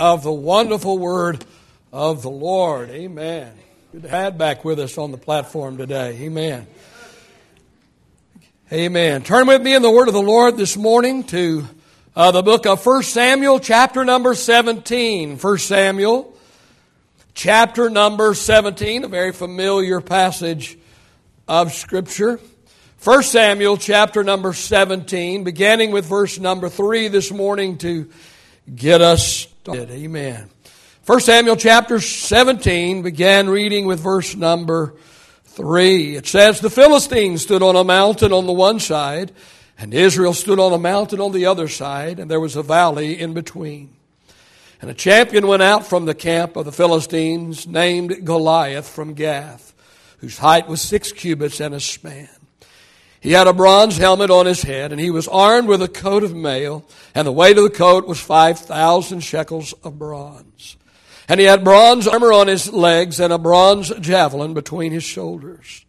of the wonderful word of the Lord. Amen. Good to have back with us on the platform today. Amen. Amen. Turn with me in the word of the Lord this morning to uh, the book of 1 Samuel, chapter number 17. 1 Samuel, chapter number 17, a very familiar passage of Scripture. 1 Samuel, chapter number 17, beginning with verse number 3 this morning to get us started. Amen. 1 Samuel chapter 17 began reading with verse number 3. It says, The Philistines stood on a mountain on the one side, and Israel stood on a mountain on the other side, and there was a valley in between. And a champion went out from the camp of the Philistines named Goliath from Gath, whose height was six cubits and a span. He had a bronze helmet on his head, and he was armed with a coat of mail, and the weight of the coat was 5,000 shekels of bronze. And he had bronze armor on his legs and a bronze javelin between his shoulders.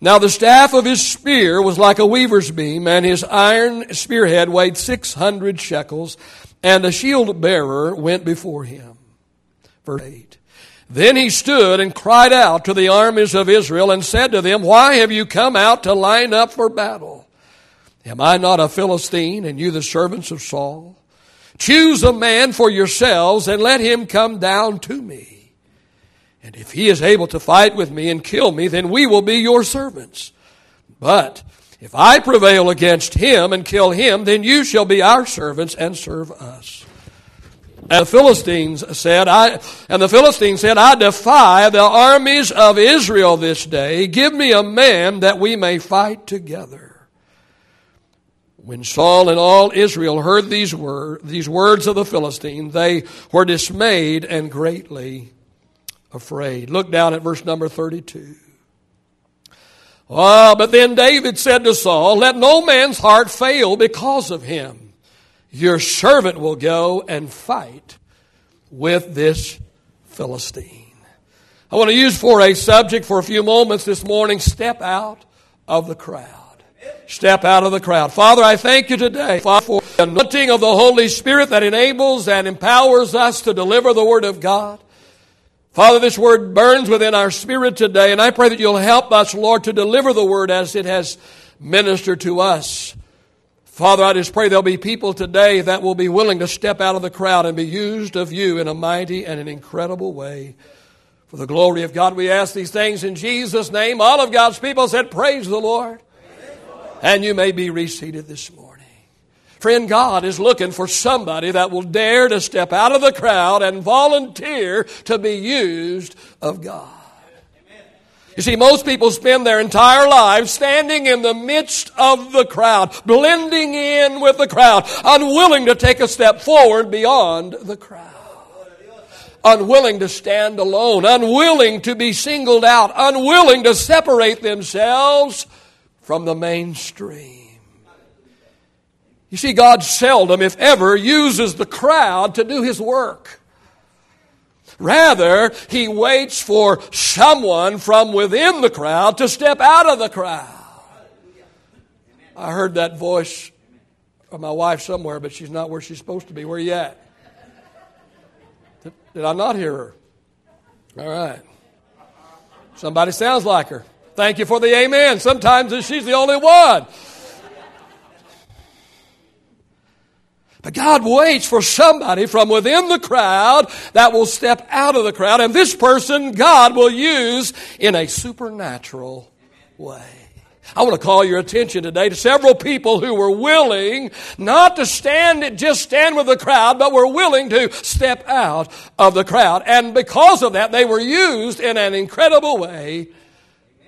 Now the staff of his spear was like a weaver's beam, and his iron spearhead weighed 600 shekels, and a shield bearer went before him. Verse 8. Then he stood and cried out to the armies of Israel and said to them, Why have you come out to line up for battle? Am I not a Philistine and you the servants of Saul? Choose a man for yourselves and let him come down to me. And if he is able to fight with me and kill me, then we will be your servants. But if I prevail against him and kill him, then you shall be our servants and serve us. And the Philistines said, I, and the Philistines said, I defy the armies of Israel this day. Give me a man that we may fight together. When Saul and all Israel heard these, word, these words of the Philistine, they were dismayed and greatly afraid. Look down at verse number 32. Oh, but then David said to Saul, Let no man's heart fail because of him. Your servant will go and fight with this Philistine. I want to use for a subject for a few moments this morning step out of the crowd. Step out of the crowd. Father, I thank you today for the anointing of the Holy Spirit that enables and empowers us to deliver the Word of God. Father, this Word burns within our spirit today, and I pray that you'll help us, Lord, to deliver the Word as it has ministered to us. Father, I just pray there'll be people today that will be willing to step out of the crowd and be used of you in a mighty and an incredible way. For the glory of God, we ask these things in Jesus' name. All of God's people said, Praise the Lord. And you may be reseated this morning. Friend, God is looking for somebody that will dare to step out of the crowd and volunteer to be used of God. You see, most people spend their entire lives standing in the midst of the crowd, blending in with the crowd, unwilling to take a step forward beyond the crowd. Unwilling to stand alone, unwilling to be singled out, unwilling to separate themselves from the mainstream. You see, God seldom, if ever, uses the crowd to do His work. Rather, he waits for someone from within the crowd to step out of the crowd. I heard that voice of my wife somewhere, but she's not where she's supposed to be. Where you at? Did I not hear her? All right. Somebody sounds like her. Thank you for the amen. Sometimes she's the only one. But God waits for somebody from within the crowd that will step out of the crowd, and this person God will use in a supernatural way. I want to call your attention today to several people who were willing not to stand, just stand with the crowd, but were willing to step out of the crowd. And because of that, they were used in an incredible way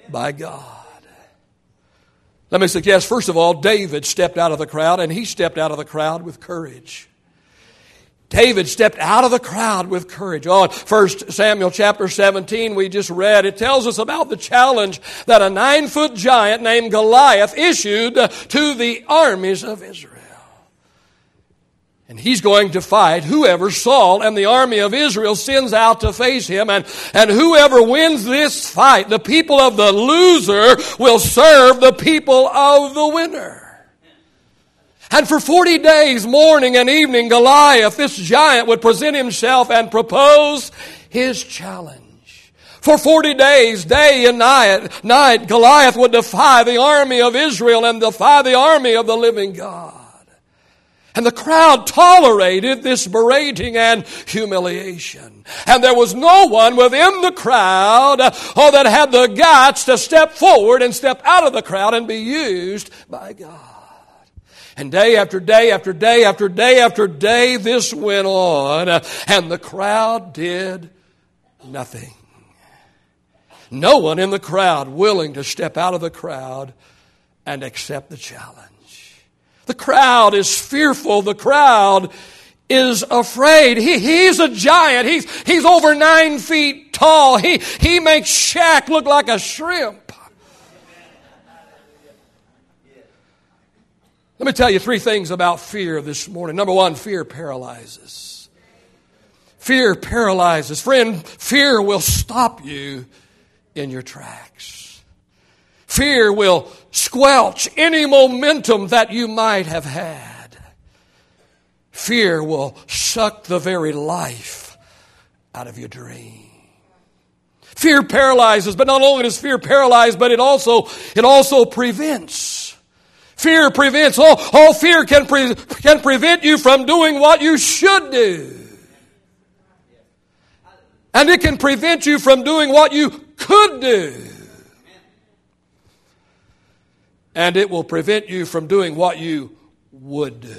by God. Let me suggest, first of all, David stepped out of the crowd, and he stepped out of the crowd with courage. David stepped out of the crowd with courage. On 1 Samuel chapter 17, we just read, it tells us about the challenge that a nine foot giant named Goliath issued to the armies of Israel. And he's going to fight whoever Saul and the army of Israel sends out to face him. And, and whoever wins this fight, the people of the loser will serve the people of the winner. And for 40 days, morning and evening, Goliath, this giant, would present himself and propose his challenge. For 40 days, day and night, night, Goliath would defy the army of Israel and defy the army of the living God. And the crowd tolerated this berating and humiliation. And there was no one within the crowd oh, that had the guts to step forward and step out of the crowd and be used by God. And day after day after day after day after day, this went on, uh, and the crowd did nothing. No one in the crowd willing to step out of the crowd and accept the challenge. The crowd is fearful. The crowd is afraid. He, he's a giant. He's, he's over nine feet tall. He, he makes Shaq look like a shrimp. Let me tell you three things about fear this morning. Number one, fear paralyzes. Fear paralyzes. Friend, fear will stop you in your tracks. Fear will squelch any momentum that you might have had. Fear will suck the very life out of your dream. Fear paralyzes, but not only does fear paralyze, but it also, it also prevents. Fear prevents. All, all fear can, pre, can prevent you from doing what you should do. And it can prevent you from doing what you could do. And it will prevent you from doing what you would do.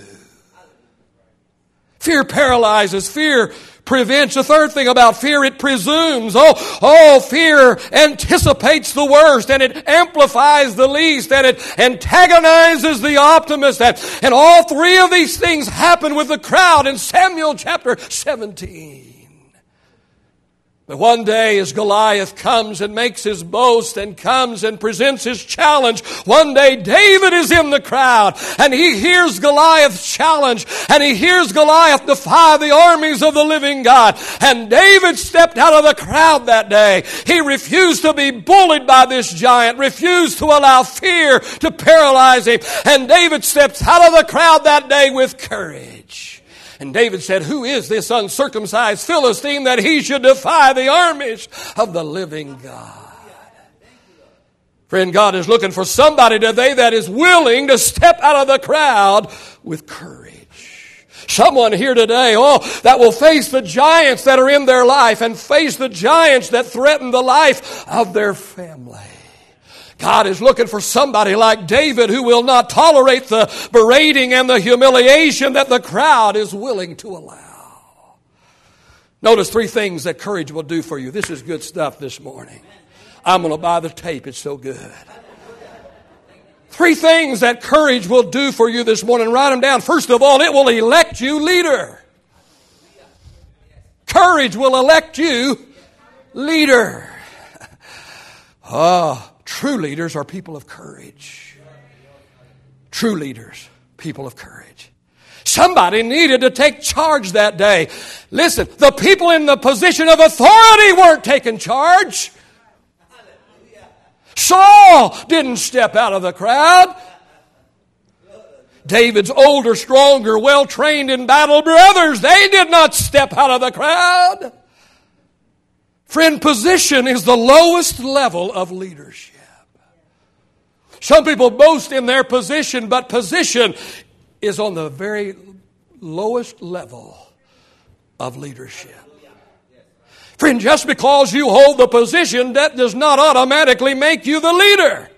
Fear paralyzes. Fear prevents. The third thing about fear, it presumes. Oh, oh, fear anticipates the worst and it amplifies the least and it antagonizes the optimist. And, and all three of these things happen with the crowd in Samuel chapter 17. But one day, as Goliath comes and makes his boast and comes and presents his challenge, one day David is in the crowd and he hears Goliath's challenge and he hears Goliath defy the armies of the living God. And David stepped out of the crowd that day. He refused to be bullied by this giant, refused to allow fear to paralyze him. And David steps out of the crowd that day with courage. And David said, Who is this uncircumcised Philistine that he should defy the armies of the living God? Friend, God is looking for somebody today that is willing to step out of the crowd with courage. Someone here today, oh, that will face the giants that are in their life and face the giants that threaten the life of their family. God is looking for somebody like David who will not tolerate the berating and the humiliation that the crowd is willing to allow. Notice three things that courage will do for you. This is good stuff this morning. I'm going to buy the tape, it's so good. Three things that courage will do for you this morning. Write them down. First of all, it will elect you leader. Courage will elect you leader. Ah, True leaders are people of courage. True leaders, people of courage. Somebody needed to take charge that day. Listen, the people in the position of authority weren't taking charge. Saul didn't step out of the crowd. David's older, stronger, well trained in battle brothers, they did not step out of the crowd. Friend, position is the lowest level of leadership. Some people boast in their position, but position is on the very lowest level of leadership. Friend, just because you hold the position, that does not automatically make you the leader.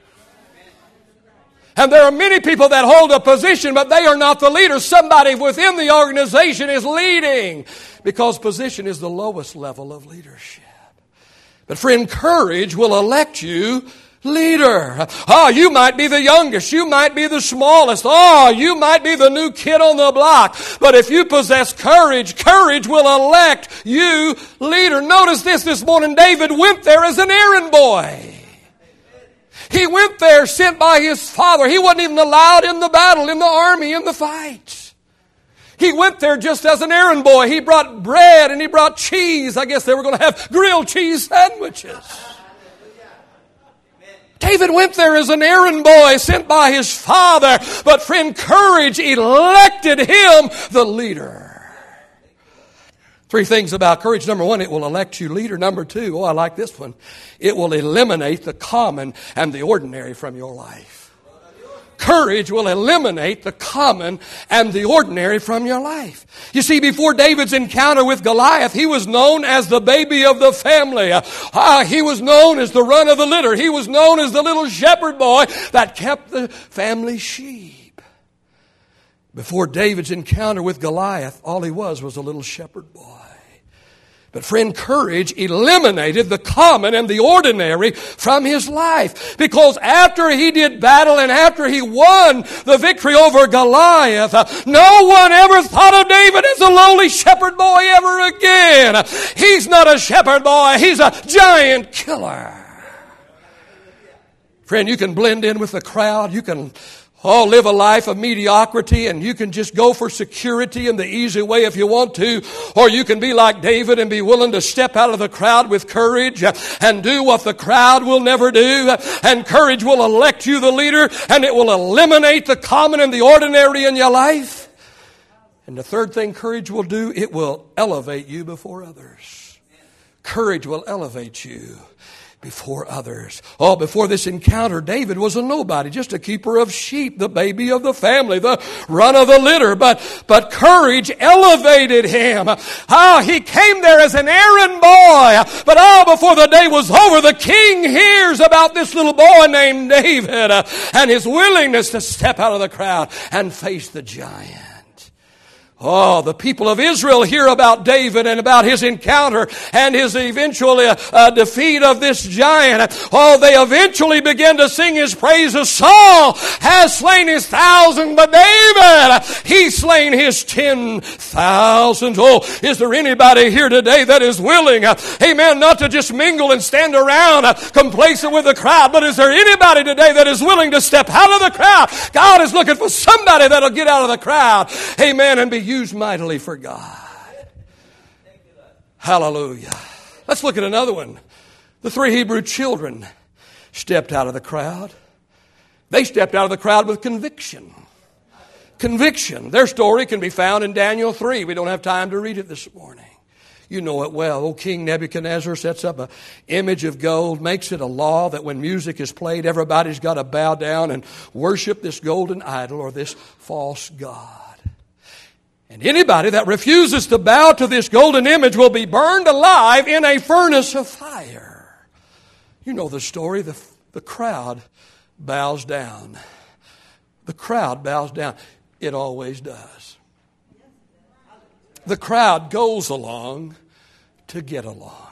And there are many people that hold a position, but they are not the leader. Somebody within the organization is leading because position is the lowest level of leadership. But friend, courage will elect you leader. Oh, you might be the youngest. You might be the smallest. Oh, you might be the new kid on the block. But if you possess courage, courage will elect you leader. Notice this this morning. David went there as an errand boy. He went there sent by his father. He wasn't even allowed in the battle, in the army, in the fight. He went there just as an errand boy. He brought bread and he brought cheese. I guess they were going to have grilled cheese sandwiches. David went there as an errand boy sent by his father, but friend, courage elected him the leader. Three things about courage. Number one, it will elect you leader. Number two, oh, I like this one. It will eliminate the common and the ordinary from your life. Courage will eliminate the common and the ordinary from your life. You see, before David's encounter with Goliath, he was known as the baby of the family. Uh, he was known as the run of the litter. He was known as the little shepherd boy that kept the family sheep. Before David's encounter with Goliath, all he was was a little shepherd boy. But friend, courage eliminated the common and the ordinary from his life. Because after he did battle and after he won the victory over Goliath, no one ever thought of David as a lowly shepherd boy ever again. He's not a shepherd boy, he's a giant killer. Friend, you can blend in with the crowd. You can Oh, live a life of mediocrity and you can just go for security in the easy way if you want to. Or you can be like David and be willing to step out of the crowd with courage and do what the crowd will never do. And courage will elect you the leader and it will eliminate the common and the ordinary in your life. And the third thing courage will do, it will elevate you before others. Courage will elevate you before others. Oh, before this encounter, David was a nobody, just a keeper of sheep, the baby of the family, the run of the litter. But, but courage elevated him. Ah, he came there as an errand boy. But oh, before the day was over, the king hears about this little boy named David and his willingness to step out of the crowd and face the giant. Oh, the people of Israel hear about David and about his encounter and his eventual uh, uh, defeat of this giant. Oh, they eventually begin to sing his praises. Saul has slain his thousand, but David, he's slain his ten thousands. Oh, is there anybody here today that is willing, uh, amen, not to just mingle and stand around uh, complacent with the crowd, but is there anybody today that is willing to step out of the crowd? God is looking for somebody that'll get out of the crowd, amen, and be used mightily for God. Hallelujah. Let's look at another one. The three Hebrew children stepped out of the crowd. They stepped out of the crowd with conviction. Conviction. Their story can be found in Daniel 3. We don't have time to read it this morning. You know it well. Old King Nebuchadnezzar sets up an image of gold, makes it a law that when music is played, everybody's got to bow down and worship this golden idol or this false god. And anybody that refuses to bow to this golden image will be burned alive in a furnace of fire. You know the story. The, the crowd bows down. The crowd bows down. It always does. The crowd goes along to get along.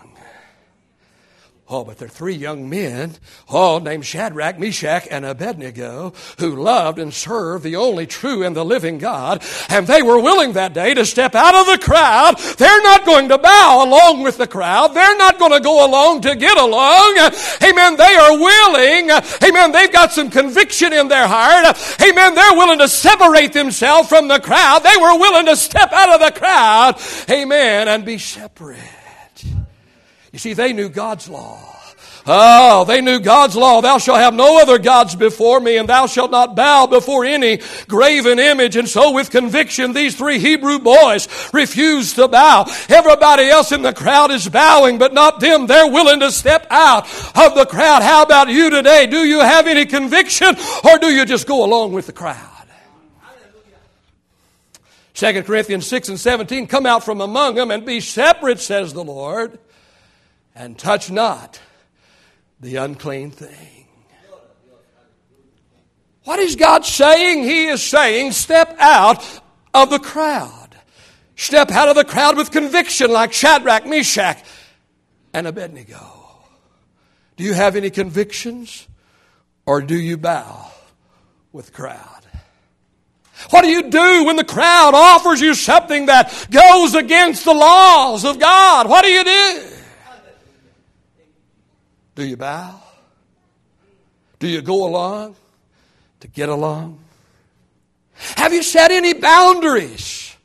Oh, but there are three young men, all named Shadrach, Meshach, and Abednego, who loved and served the only true and the living God. And they were willing that day to step out of the crowd. They're not going to bow along with the crowd. They're not going to go along to get along. Amen. They are willing. Amen. They've got some conviction in their heart. Amen. They're willing to separate themselves from the crowd. They were willing to step out of the crowd. Amen. And be separate. You see, they knew God's law. Oh, they knew God's law. Thou shalt have no other gods before me, and thou shalt not bow before any graven image. And so, with conviction, these three Hebrew boys refused to bow. Everybody else in the crowd is bowing, but not them. They're willing to step out of the crowd. How about you today? Do you have any conviction, or do you just go along with the crowd? 2 Corinthians 6 and 17, come out from among them and be separate, says the Lord and touch not the unclean thing. What is God saying? He is saying, step out of the crowd. Step out of the crowd with conviction, like Shadrach, Meshach, and Abednego. Do you have any convictions, or do you bow with the crowd? What do you do when the crowd offers you something that goes against the laws of God? What do you do? Do you bow? Do you go along to get along? Have you set any boundaries?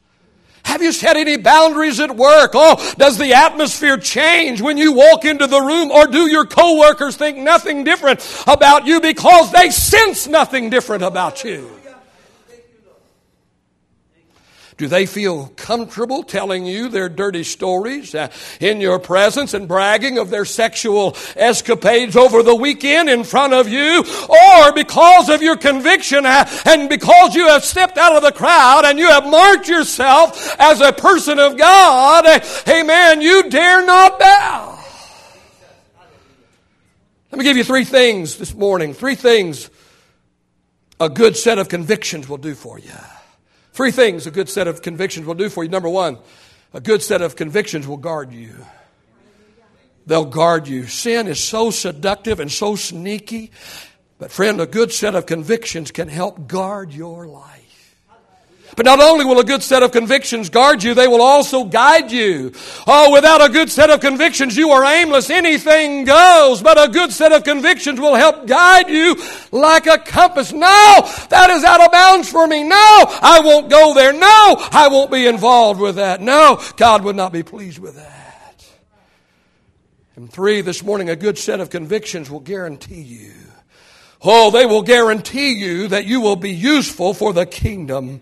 Have you set any boundaries at work? Oh, does the atmosphere change when you walk into the room or do your coworkers think nothing different about you because they sense nothing different about you? Do they feel comfortable telling you their dirty stories uh, in your presence and bragging of their sexual escapades over the weekend in front of you? Or because of your conviction uh, and because you have stepped out of the crowd and you have marked yourself as a person of God, uh, amen, you dare not bow. Let me give you three things this morning. Three things a good set of convictions will do for you. Three things a good set of convictions will do for you. Number one, a good set of convictions will guard you. They'll guard you. Sin is so seductive and so sneaky. But, friend, a good set of convictions can help guard your life. But not only will a good set of convictions guard you, they will also guide you. Oh, without a good set of convictions, you are aimless. Anything goes. But a good set of convictions will help guide you like a compass. No, that is out of bounds for me. No, I won't go there. No, I won't be involved with that. No, God would not be pleased with that. And three, this morning, a good set of convictions will guarantee you. Oh, they will guarantee you that you will be useful for the kingdom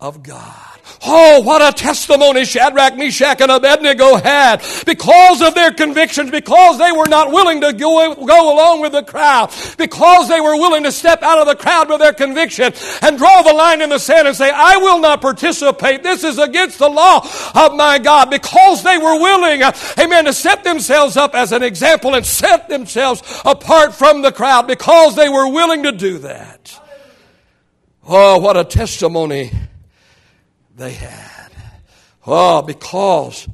of God. Oh, what a testimony Shadrach, Meshach, and Abednego had because of their convictions, because they were not willing to go, go along with the crowd, because they were willing to step out of the crowd with their conviction and draw the line in the sand and say, I will not participate. This is against the law of my God. Because they were willing, amen, to set themselves up as an example and set themselves apart from the crowd because they were willing to do that. Oh, what a testimony they had. Oh, because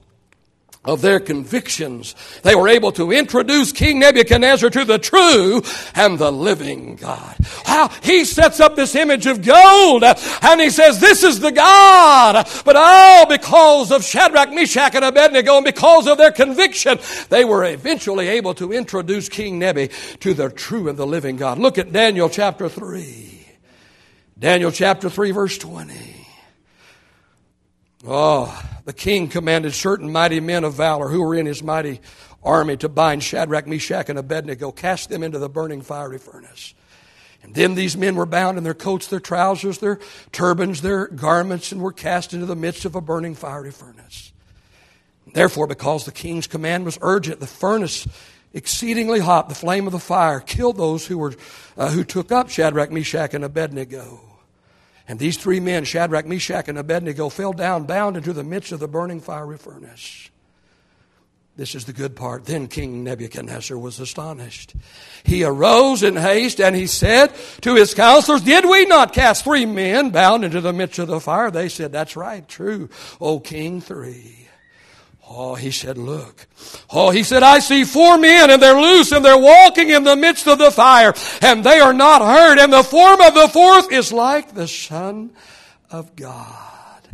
of their convictions, they were able to introduce King Nebuchadnezzar to the true and the living God. How he sets up this image of gold and he says, This is the God. But oh, because of Shadrach, Meshach, and Abednego, and because of their conviction, they were eventually able to introduce King Nebi to the true and the living God. Look at Daniel chapter 3. Daniel chapter 3, verse 20. Oh, the king commanded certain mighty men of valor who were in his mighty army to bind Shadrach, Meshach, and Abednego, cast them into the burning fiery furnace. And then these men were bound in their coats, their trousers, their turbans, their garments, and were cast into the midst of a burning fiery furnace. Therefore, because the king's command was urgent, the furnace exceedingly hot, the flame of the fire killed those who were uh, who took up Shadrach, Meshach, and Abednego. And these three men, Shadrach, Meshach, and Abednego, fell down bound into the midst of the burning fiery furnace. This is the good part. Then King Nebuchadnezzar was astonished. He arose in haste and he said to his counselors, Did we not cast three men bound into the midst of the fire? They said, That's right, true, O king, three. Oh, he said, look. Oh, he said, I see four men and they're loose and they're walking in the midst of the fire and they are not hurt. And the form of the fourth is like the Son of God.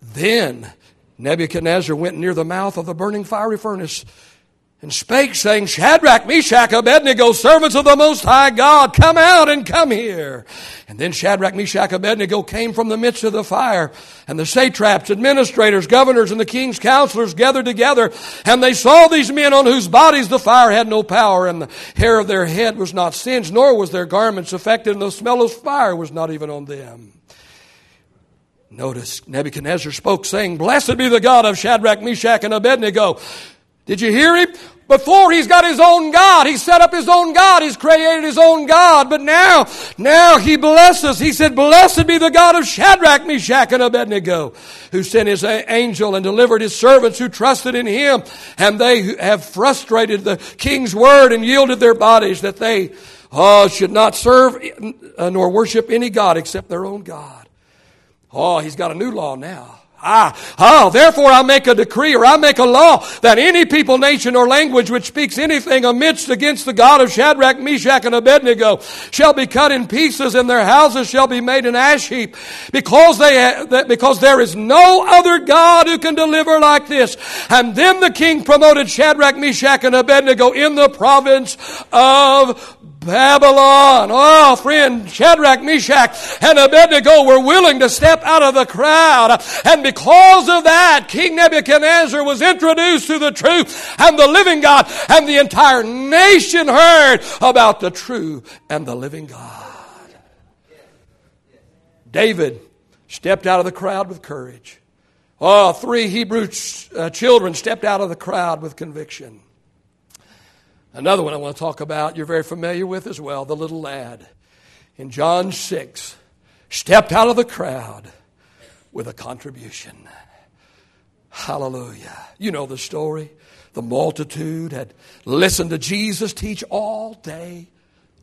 Then Nebuchadnezzar went near the mouth of the burning fiery furnace and spake, saying, Shadrach, Meshach, Abednego, servants of the Most High God, come out and come here. And then Shadrach, Meshach, Abednego came from the midst of the fire, and the satraps, administrators, governors, and the king's counselors gathered together, and they saw these men on whose bodies the fire had no power, and the hair of their head was not singed, nor was their garments affected, and the smell of fire was not even on them. Notice Nebuchadnezzar spoke, saying, Blessed be the God of Shadrach, Meshach, and Abednego did you hear him? Before he's got his own God. He set up his own God. He's created his own God. But now, now he blesses. He said, blessed be the God of Shadrach, Meshach, and Abednego, who sent his angel and delivered his servants who trusted in him. And they have frustrated the king's word and yielded their bodies that they oh, should not serve uh, nor worship any God except their own God. Oh, he's got a new law now. Ah, oh, therefore I make a decree or I make a law that any people, nation, or language which speaks anything amidst against the God of Shadrach, Meshach, and Abednego shall be cut in pieces and their houses shall be made an ash heap because they, because there is no other God who can deliver like this. And then the king promoted Shadrach, Meshach, and Abednego in the province of Babylon. Oh, friend, Shadrach, Meshach, and Abednego were willing to step out of the crowd. And because of that, King Nebuchadnezzar was introduced to the true and the living God. And the entire nation heard about the true and the living God. David stepped out of the crowd with courage. Oh, three Hebrew ch- uh, children stepped out of the crowd with conviction. Another one I want to talk about, you're very familiar with as well, the little lad in John 6 stepped out of the crowd with a contribution. Hallelujah. You know the story. The multitude had listened to Jesus teach all day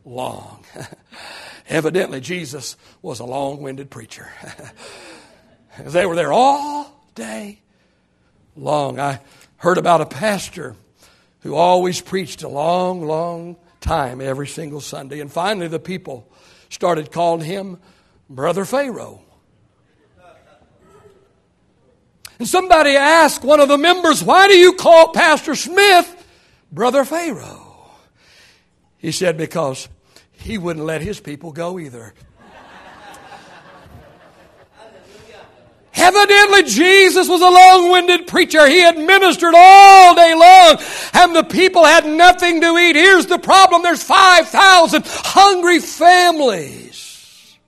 long. Evidently, Jesus was a long winded preacher. they were there all day long. I heard about a pastor who always preached a long, long time every single Sunday. And finally, the people started calling him Brother Pharaoh. And somebody asked one of the members, Why do you call Pastor Smith Brother Pharaoh? He said, Because he wouldn't let his people go either. Evidently, Jesus was a long winded preacher. He had ministered all day long, and the people had nothing to eat. Here's the problem there's 5,000 hungry families.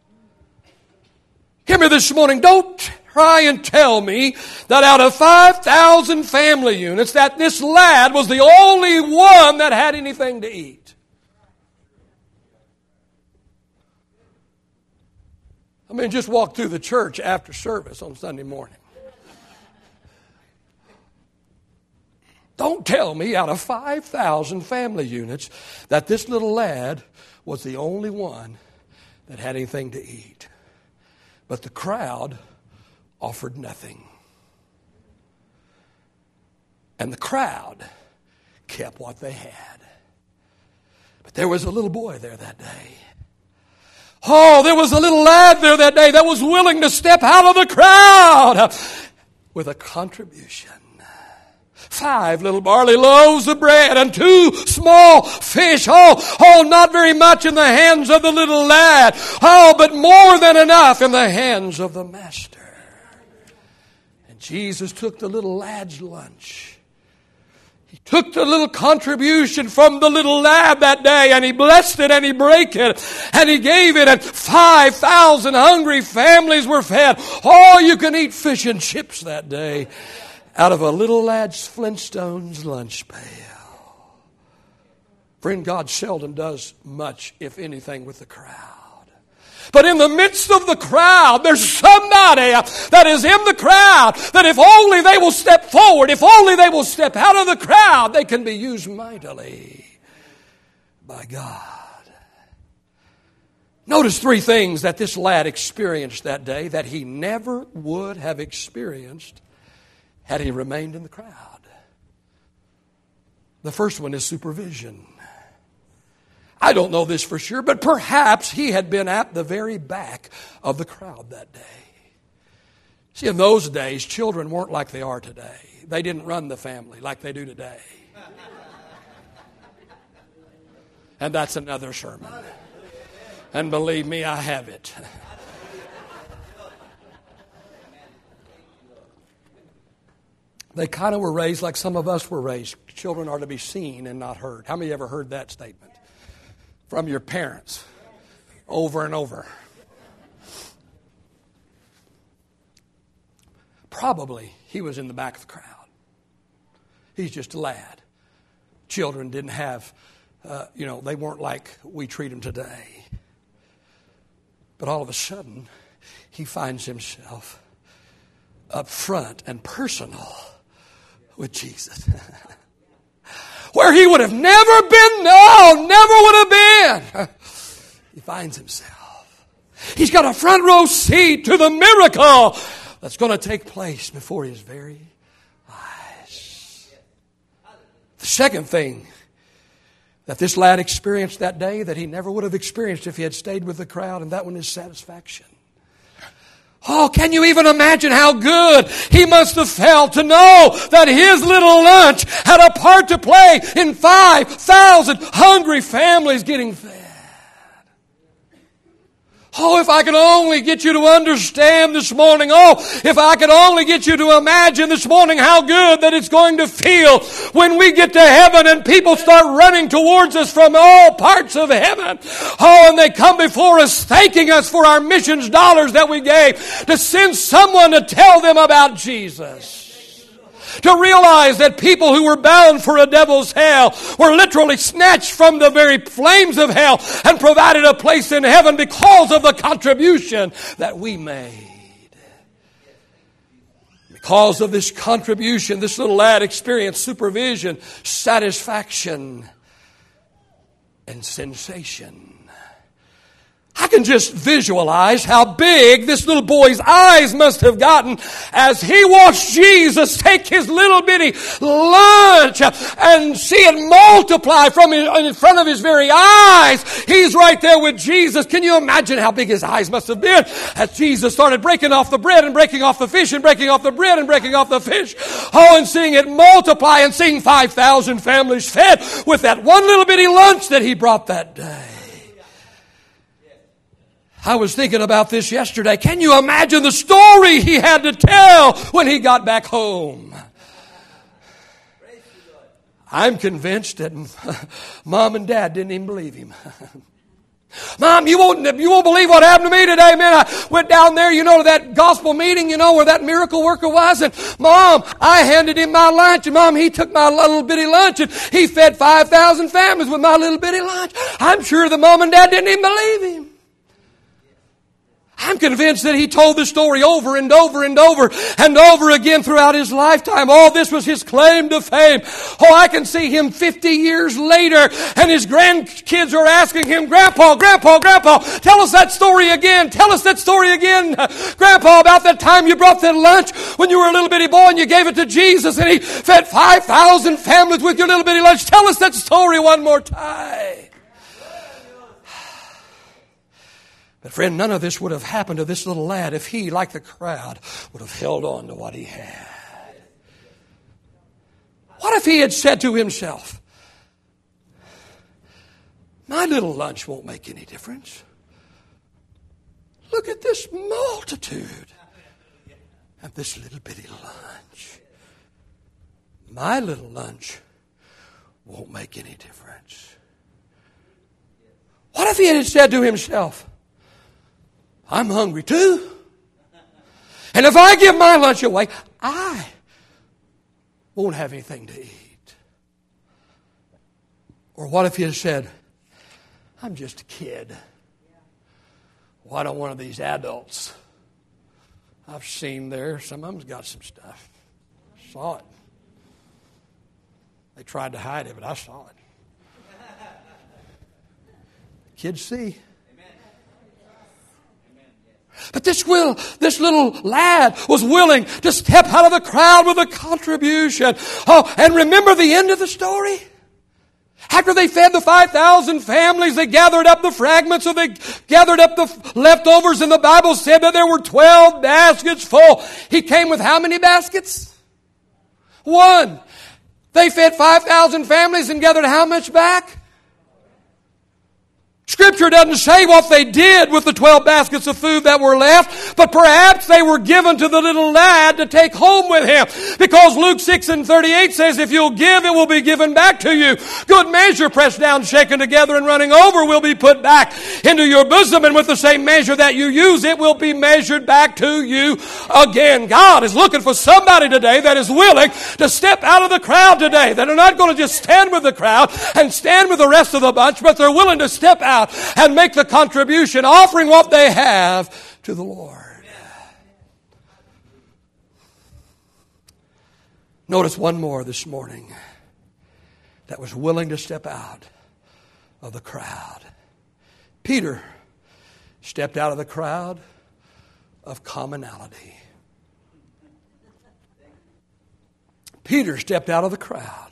Hear me this morning. Don't try and tell me that out of 5,000 family units, that this lad was the only one that had anything to eat. I mean, just walk through the church after service on Sunday morning. Don't tell me out of 5,000 family units that this little lad was the only one that had anything to eat. But the crowd offered nothing. And the crowd kept what they had. But there was a little boy there that day Oh, there was a little lad there that day that was willing to step out of the crowd with a contribution. Five little barley loaves of bread and two small fish. Oh, oh, not very much in the hands of the little lad. Oh, but more than enough in the hands of the master. And Jesus took the little lad's lunch he took the little contribution from the little lad that day and he blessed it and he broke it and he gave it and 5,000 hungry families were fed. All you can eat fish and chips that day out of a little lad's Flintstones lunch pail. Friend, God seldom does much, if anything, with the crowd. But in the midst of the crowd, there's somebody that is in the crowd that if only they will step forward, if only they will step out of the crowd, they can be used mightily by God. Notice three things that this lad experienced that day that he never would have experienced had he remained in the crowd. The first one is supervision. I don't know this for sure, but perhaps he had been at the very back of the crowd that day. See, in those days, children weren't like they are today. They didn't run the family like they do today. And that's another sermon. And believe me, I have it. They kind of were raised like some of us were raised. Children are to be seen and not heard. How many ever heard that statement? From your parents over and over. Probably he was in the back of the crowd. He's just a lad. Children didn't have, uh, you know, they weren't like we treat them today. But all of a sudden, he finds himself up front and personal with Jesus. where he would have never been, no, never would have been. He finds himself. He's got a front row seat to the miracle that's going to take place before his very eyes. The second thing that this lad experienced that day that he never would have experienced if he had stayed with the crowd, and that one is satisfaction. Oh, can you even imagine how good he must have felt to know that his little lunch had a part to play in 5,000 hungry families getting fed? Oh, if I could only get you to understand this morning. Oh, if I could only get you to imagine this morning how good that it's going to feel when we get to heaven and people start running towards us from all parts of heaven. Oh, and they come before us thanking us for our missions dollars that we gave to send someone to tell them about Jesus to realize that people who were bound for a devil's hell were literally snatched from the very flames of hell and provided a place in heaven because of the contribution that we made. Because of this contribution, this little lad experienced supervision, satisfaction, and sensation. I can just visualize how big this little boy's eyes must have gotten as he watched Jesus take his little bitty lunch and see it multiply from his, in front of his very eyes. He's right there with Jesus. Can you imagine how big his eyes must have been as Jesus started breaking off the bread and breaking off the fish and breaking off the bread and breaking off the fish? Oh, and seeing it multiply and seeing 5,000 families fed with that one little bitty lunch that he brought that day. I was thinking about this yesterday. Can you imagine the story he had to tell when he got back home? I'm convinced that mom and dad didn't even believe him. Mom, you won't, you won't believe what happened to me today, man. I went down there, you know, to that gospel meeting, you know, where that miracle worker was. And mom, I handed him my lunch. And mom, he took my little bitty lunch and he fed 5,000 families with my little bitty lunch. I'm sure the mom and dad didn't even believe him. I'm convinced that he told the story over and over and over and over again throughout his lifetime. All this was his claim to fame. Oh, I can see him 50 years later and his grandkids are asking him, Grandpa, Grandpa, Grandpa, tell us that story again. Tell us that story again, Grandpa, about that time you brought that lunch when you were a little bitty boy and you gave it to Jesus and he fed 5,000 families with your little bitty lunch. Tell us that story one more time. But friend, none of this would have happened to this little lad if he, like the crowd, would have held on to what he had. What if he had said to himself, My little lunch won't make any difference. Look at this multitude of this little bitty lunch. My little lunch won't make any difference. What if he had said to himself, I'm hungry too. And if I give my lunch away, I won't have anything to eat. Or what if he had said, I'm just a kid. Why don't one of these adults? I've seen there, some of them's got some stuff. Saw it. They tried to hide it, but I saw it. Kids see. But this will, this little lad was willing to step out of the crowd with a contribution. Oh, and remember the end of the story? After they fed the 5,000 families, they gathered up the fragments or they gathered up the leftovers and the Bible said that there were 12 baskets full. He came with how many baskets? One. They fed 5,000 families and gathered how much back? Scripture doesn't say what they did with the 12 baskets of food that were left, but perhaps they were given to the little lad to take home with him. Because Luke 6 and 38 says, if you'll give, it will be given back to you. Good measure, pressed down, shaken together, and running over will be put back into your bosom. And with the same measure that you use, it will be measured back to you again. God is looking for somebody today that is willing to step out of the crowd today, that are not going to just stand with the crowd and stand with the rest of the bunch, but they're willing to step out out and make the contribution, offering what they have to the Lord. Notice one more this morning that was willing to step out of the crowd. Peter stepped out of the crowd of commonality. Peter stepped out of the crowd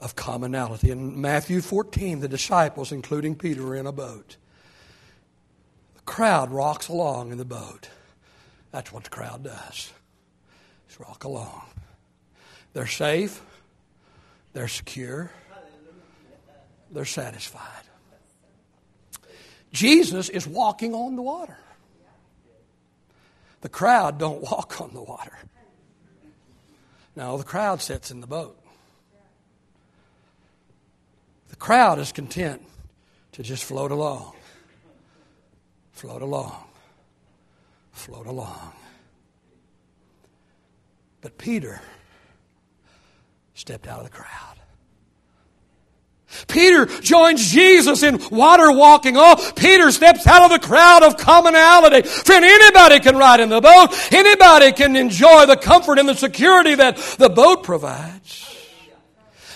of commonality. In Matthew 14, the disciples, including Peter, were in a boat. The crowd rocks along in the boat. That's what the crowd does. Just rock along. They're safe. They're secure. They're satisfied. Jesus is walking on the water. The crowd don't walk on the water. No, the crowd sits in the boat. The crowd is content to just float along. Float along. Float along. But Peter stepped out of the crowd. Peter joins Jesus in water walking. Oh, Peter steps out of the crowd of commonality. Friend, anybody can ride in the boat. Anybody can enjoy the comfort and the security that the boat provides.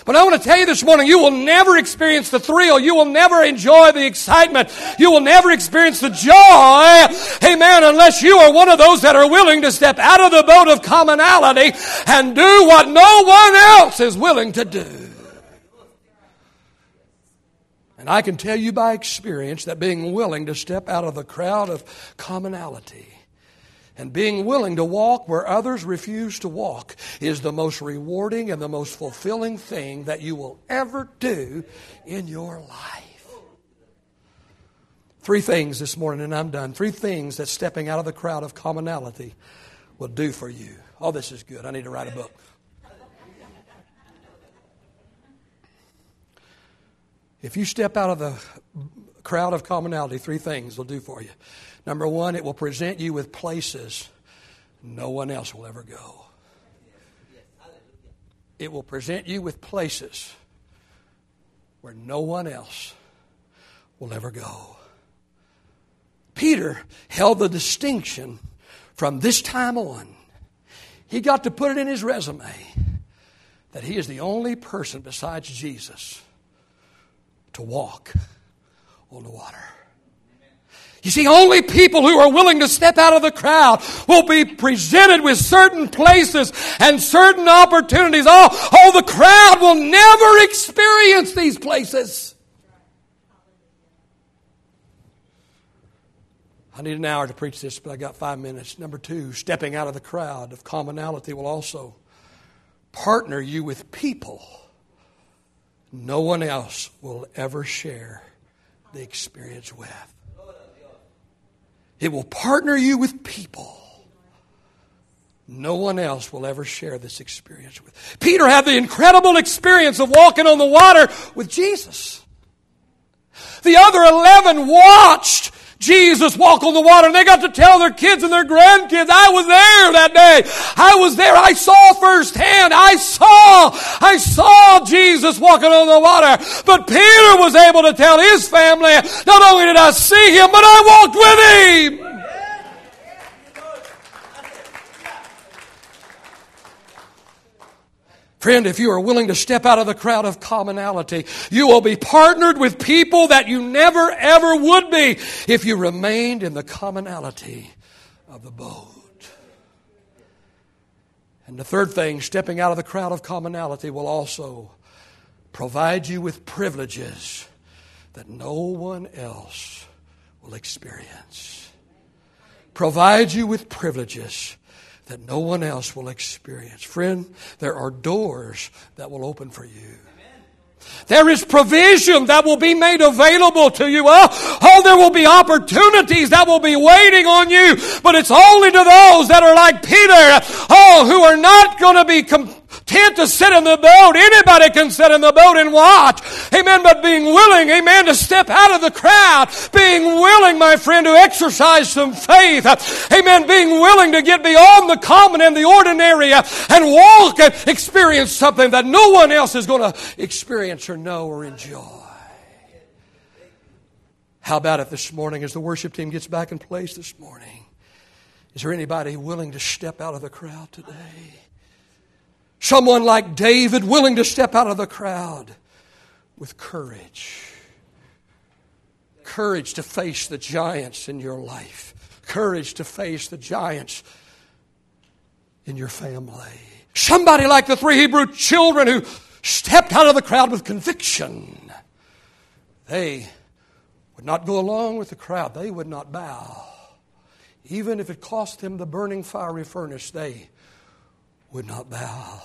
But I want to tell you this morning, you will never experience the thrill. You will never enjoy the excitement. You will never experience the joy, amen, unless you are one of those that are willing to step out of the boat of commonality and do what no one else is willing to do. And I can tell you by experience that being willing to step out of the crowd of commonality and being willing to walk where others refuse to walk is the most rewarding and the most fulfilling thing that you will ever do in your life. Three things this morning, and I'm done. Three things that stepping out of the crowd of commonality will do for you. Oh, this is good. I need to write a book. If you step out of the crowd of commonality, three things will do for you. Number one, it will present you with places no one else will ever go. It will present you with places where no one else will ever go. Peter held the distinction from this time on. He got to put it in his resume that he is the only person besides Jesus to walk on the water. You see, only people who are willing to step out of the crowd will be presented with certain places and certain opportunities. Oh, oh, the crowd will never experience these places. I need an hour to preach this, but I got five minutes. Number two, stepping out of the crowd of commonality will also partner you with people no one else will ever share the experience with. It will partner you with people no one else will ever share this experience with. Peter had the incredible experience of walking on the water with Jesus. The other 11 watched Jesus walk on the water and they got to tell their kids and their grandkids, I was there that day. I was there. I saw firsthand. I saw, I saw Jesus walking on the water. But Peter was able to tell his family, not only did I see him, but I walked with him. Friend, if you are willing to step out of the crowd of commonality, you will be partnered with people that you never ever would be if you remained in the commonality of the boat. And the third thing, stepping out of the crowd of commonality will also provide you with privileges that no one else will experience. Provide you with privileges that no one else will experience. Friend, there are doors that will open for you. There is provision that will be made available to you. Oh, oh, there will be opportunities that will be waiting on you, but it's only to those that are like Peter, oh, who are not going to be tent to sit in the boat. Anybody can sit in the boat and watch. Amen. But being willing, amen, to step out of the crowd. Being willing, my friend, to exercise some faith. Amen. Being willing to get beyond the common and the ordinary and walk and experience something that no one else is going to experience or know or enjoy. How about it this morning as the worship team gets back in place this morning? Is there anybody willing to step out of the crowd today? Someone like David willing to step out of the crowd with courage. Courage to face the giants in your life. Courage to face the giants in your family. Somebody like the three Hebrew children who stepped out of the crowd with conviction. They would not go along with the crowd, they would not bow. Even if it cost them the burning fiery furnace, they would not bow.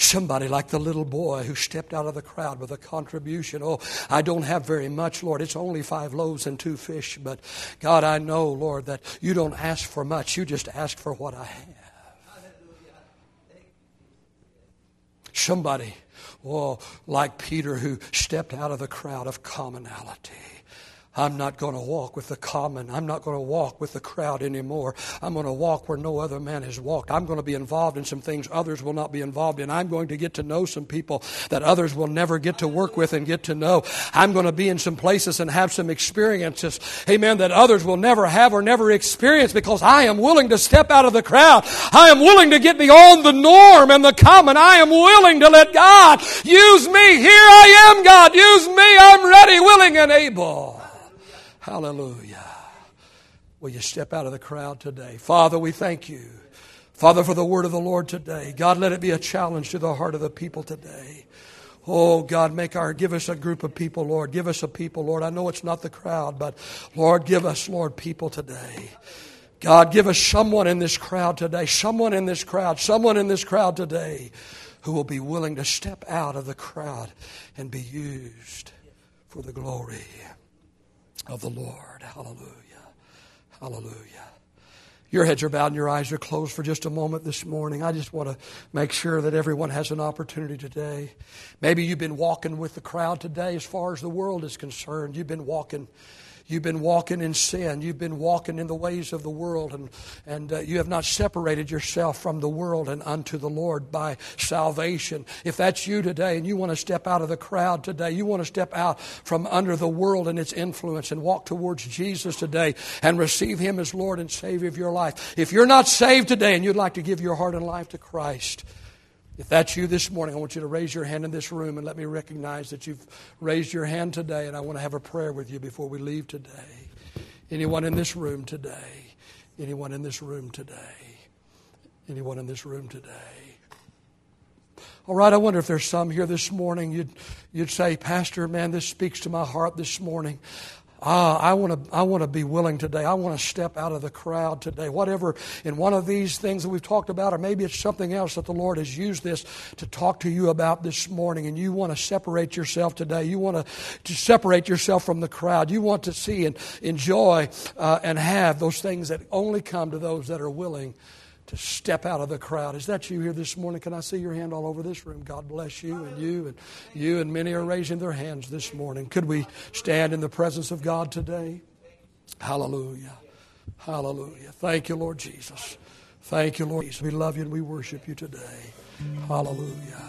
Somebody like the little boy who stepped out of the crowd with a contribution. Oh, I don't have very much, Lord. It's only five loaves and two fish. But God, I know, Lord, that you don't ask for much. You just ask for what I have. Somebody, oh, like Peter who stepped out of the crowd of commonality. I'm not going to walk with the common. I'm not going to walk with the crowd anymore. I'm going to walk where no other man has walked. I'm going to be involved in some things others will not be involved in. I'm going to get to know some people that others will never get to work with and get to know. I'm going to be in some places and have some experiences, amen, that others will never have or never experience because I am willing to step out of the crowd. I am willing to get beyond the norm and the common. I am willing to let God use me. Here I am, God. Use me. I'm ready, willing, and able. Hallelujah. Will you step out of the crowd today? Father, we thank you. Father, for the word of the Lord today. God, let it be a challenge to the heart of the people today. Oh, God, make our, give us a group of people, Lord. Give us a people, Lord. I know it's not the crowd, but Lord, give us, Lord, people today. God, give us someone in this crowd today, someone in this crowd, someone in this crowd today who will be willing to step out of the crowd and be used for the glory of the Lord. Hallelujah. Hallelujah. Your heads are bowed and your eyes are closed for just a moment this morning. I just want to make sure that everyone has an opportunity today. Maybe you've been walking with the crowd today as far as the world is concerned. You've been walking You've been walking in sin. You've been walking in the ways of the world, and, and uh, you have not separated yourself from the world and unto the Lord by salvation. If that's you today and you want to step out of the crowd today, you want to step out from under the world and its influence and walk towards Jesus today and receive Him as Lord and Savior of your life. If you're not saved today and you'd like to give your heart and life to Christ, if that's you this morning, I want you to raise your hand in this room and let me recognize that you've raised your hand today, and I want to have a prayer with you before we leave today. Anyone in this room today? Anyone in this room today? Anyone in this room today? All right, I wonder if there's some here this morning. You'd, you'd say, Pastor, man, this speaks to my heart this morning. Ah, I want to I want to be willing today. I want to step out of the crowd today. Whatever in one of these things that we've talked about, or maybe it's something else that the Lord has used this to talk to you about this morning, and you want to separate yourself today. You want to, to separate yourself from the crowd. You want to see and enjoy uh, and have those things that only come to those that are willing to step out of the crowd. Is that you here this morning? Can I see your hand all over this room? God bless you and you and you and many are raising their hands this morning. Could we stand in the presence of God today? Hallelujah. Hallelujah. Thank you, Lord Jesus. Thank you, Lord Jesus. We love you and we worship you today. Hallelujah.